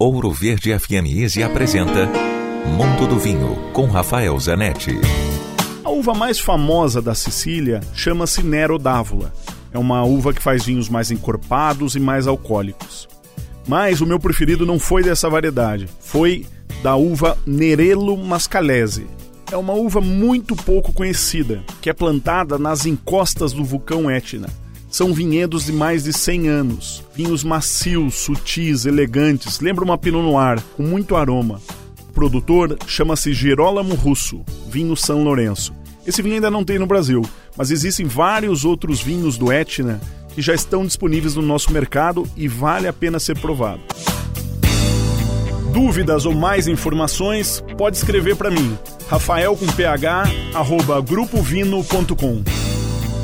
Ouro Verde FM Easy apresenta Mundo do Vinho com Rafael Zanetti. A uva mais famosa da Sicília chama-se Nero d'Avola. É uma uva que faz vinhos mais encorpados e mais alcoólicos. Mas o meu preferido não foi dessa variedade, foi da uva Nerello Mascalese. É uma uva muito pouco conhecida, que é plantada nas encostas do vulcão Etna. São vinhedos de mais de 100 anos, vinhos macios, sutis, elegantes, lembra uma Pinot Noir, com muito aroma. O produtor chama-se Gerolamo Russo, vinho São Lourenço. Esse vinho ainda não tem no Brasil, mas existem vários outros vinhos do Etna que já estão disponíveis no nosso mercado e vale a pena ser provado. Dúvidas ou mais informações, pode escrever para mim, rafael com ph, arroba grupovino.com.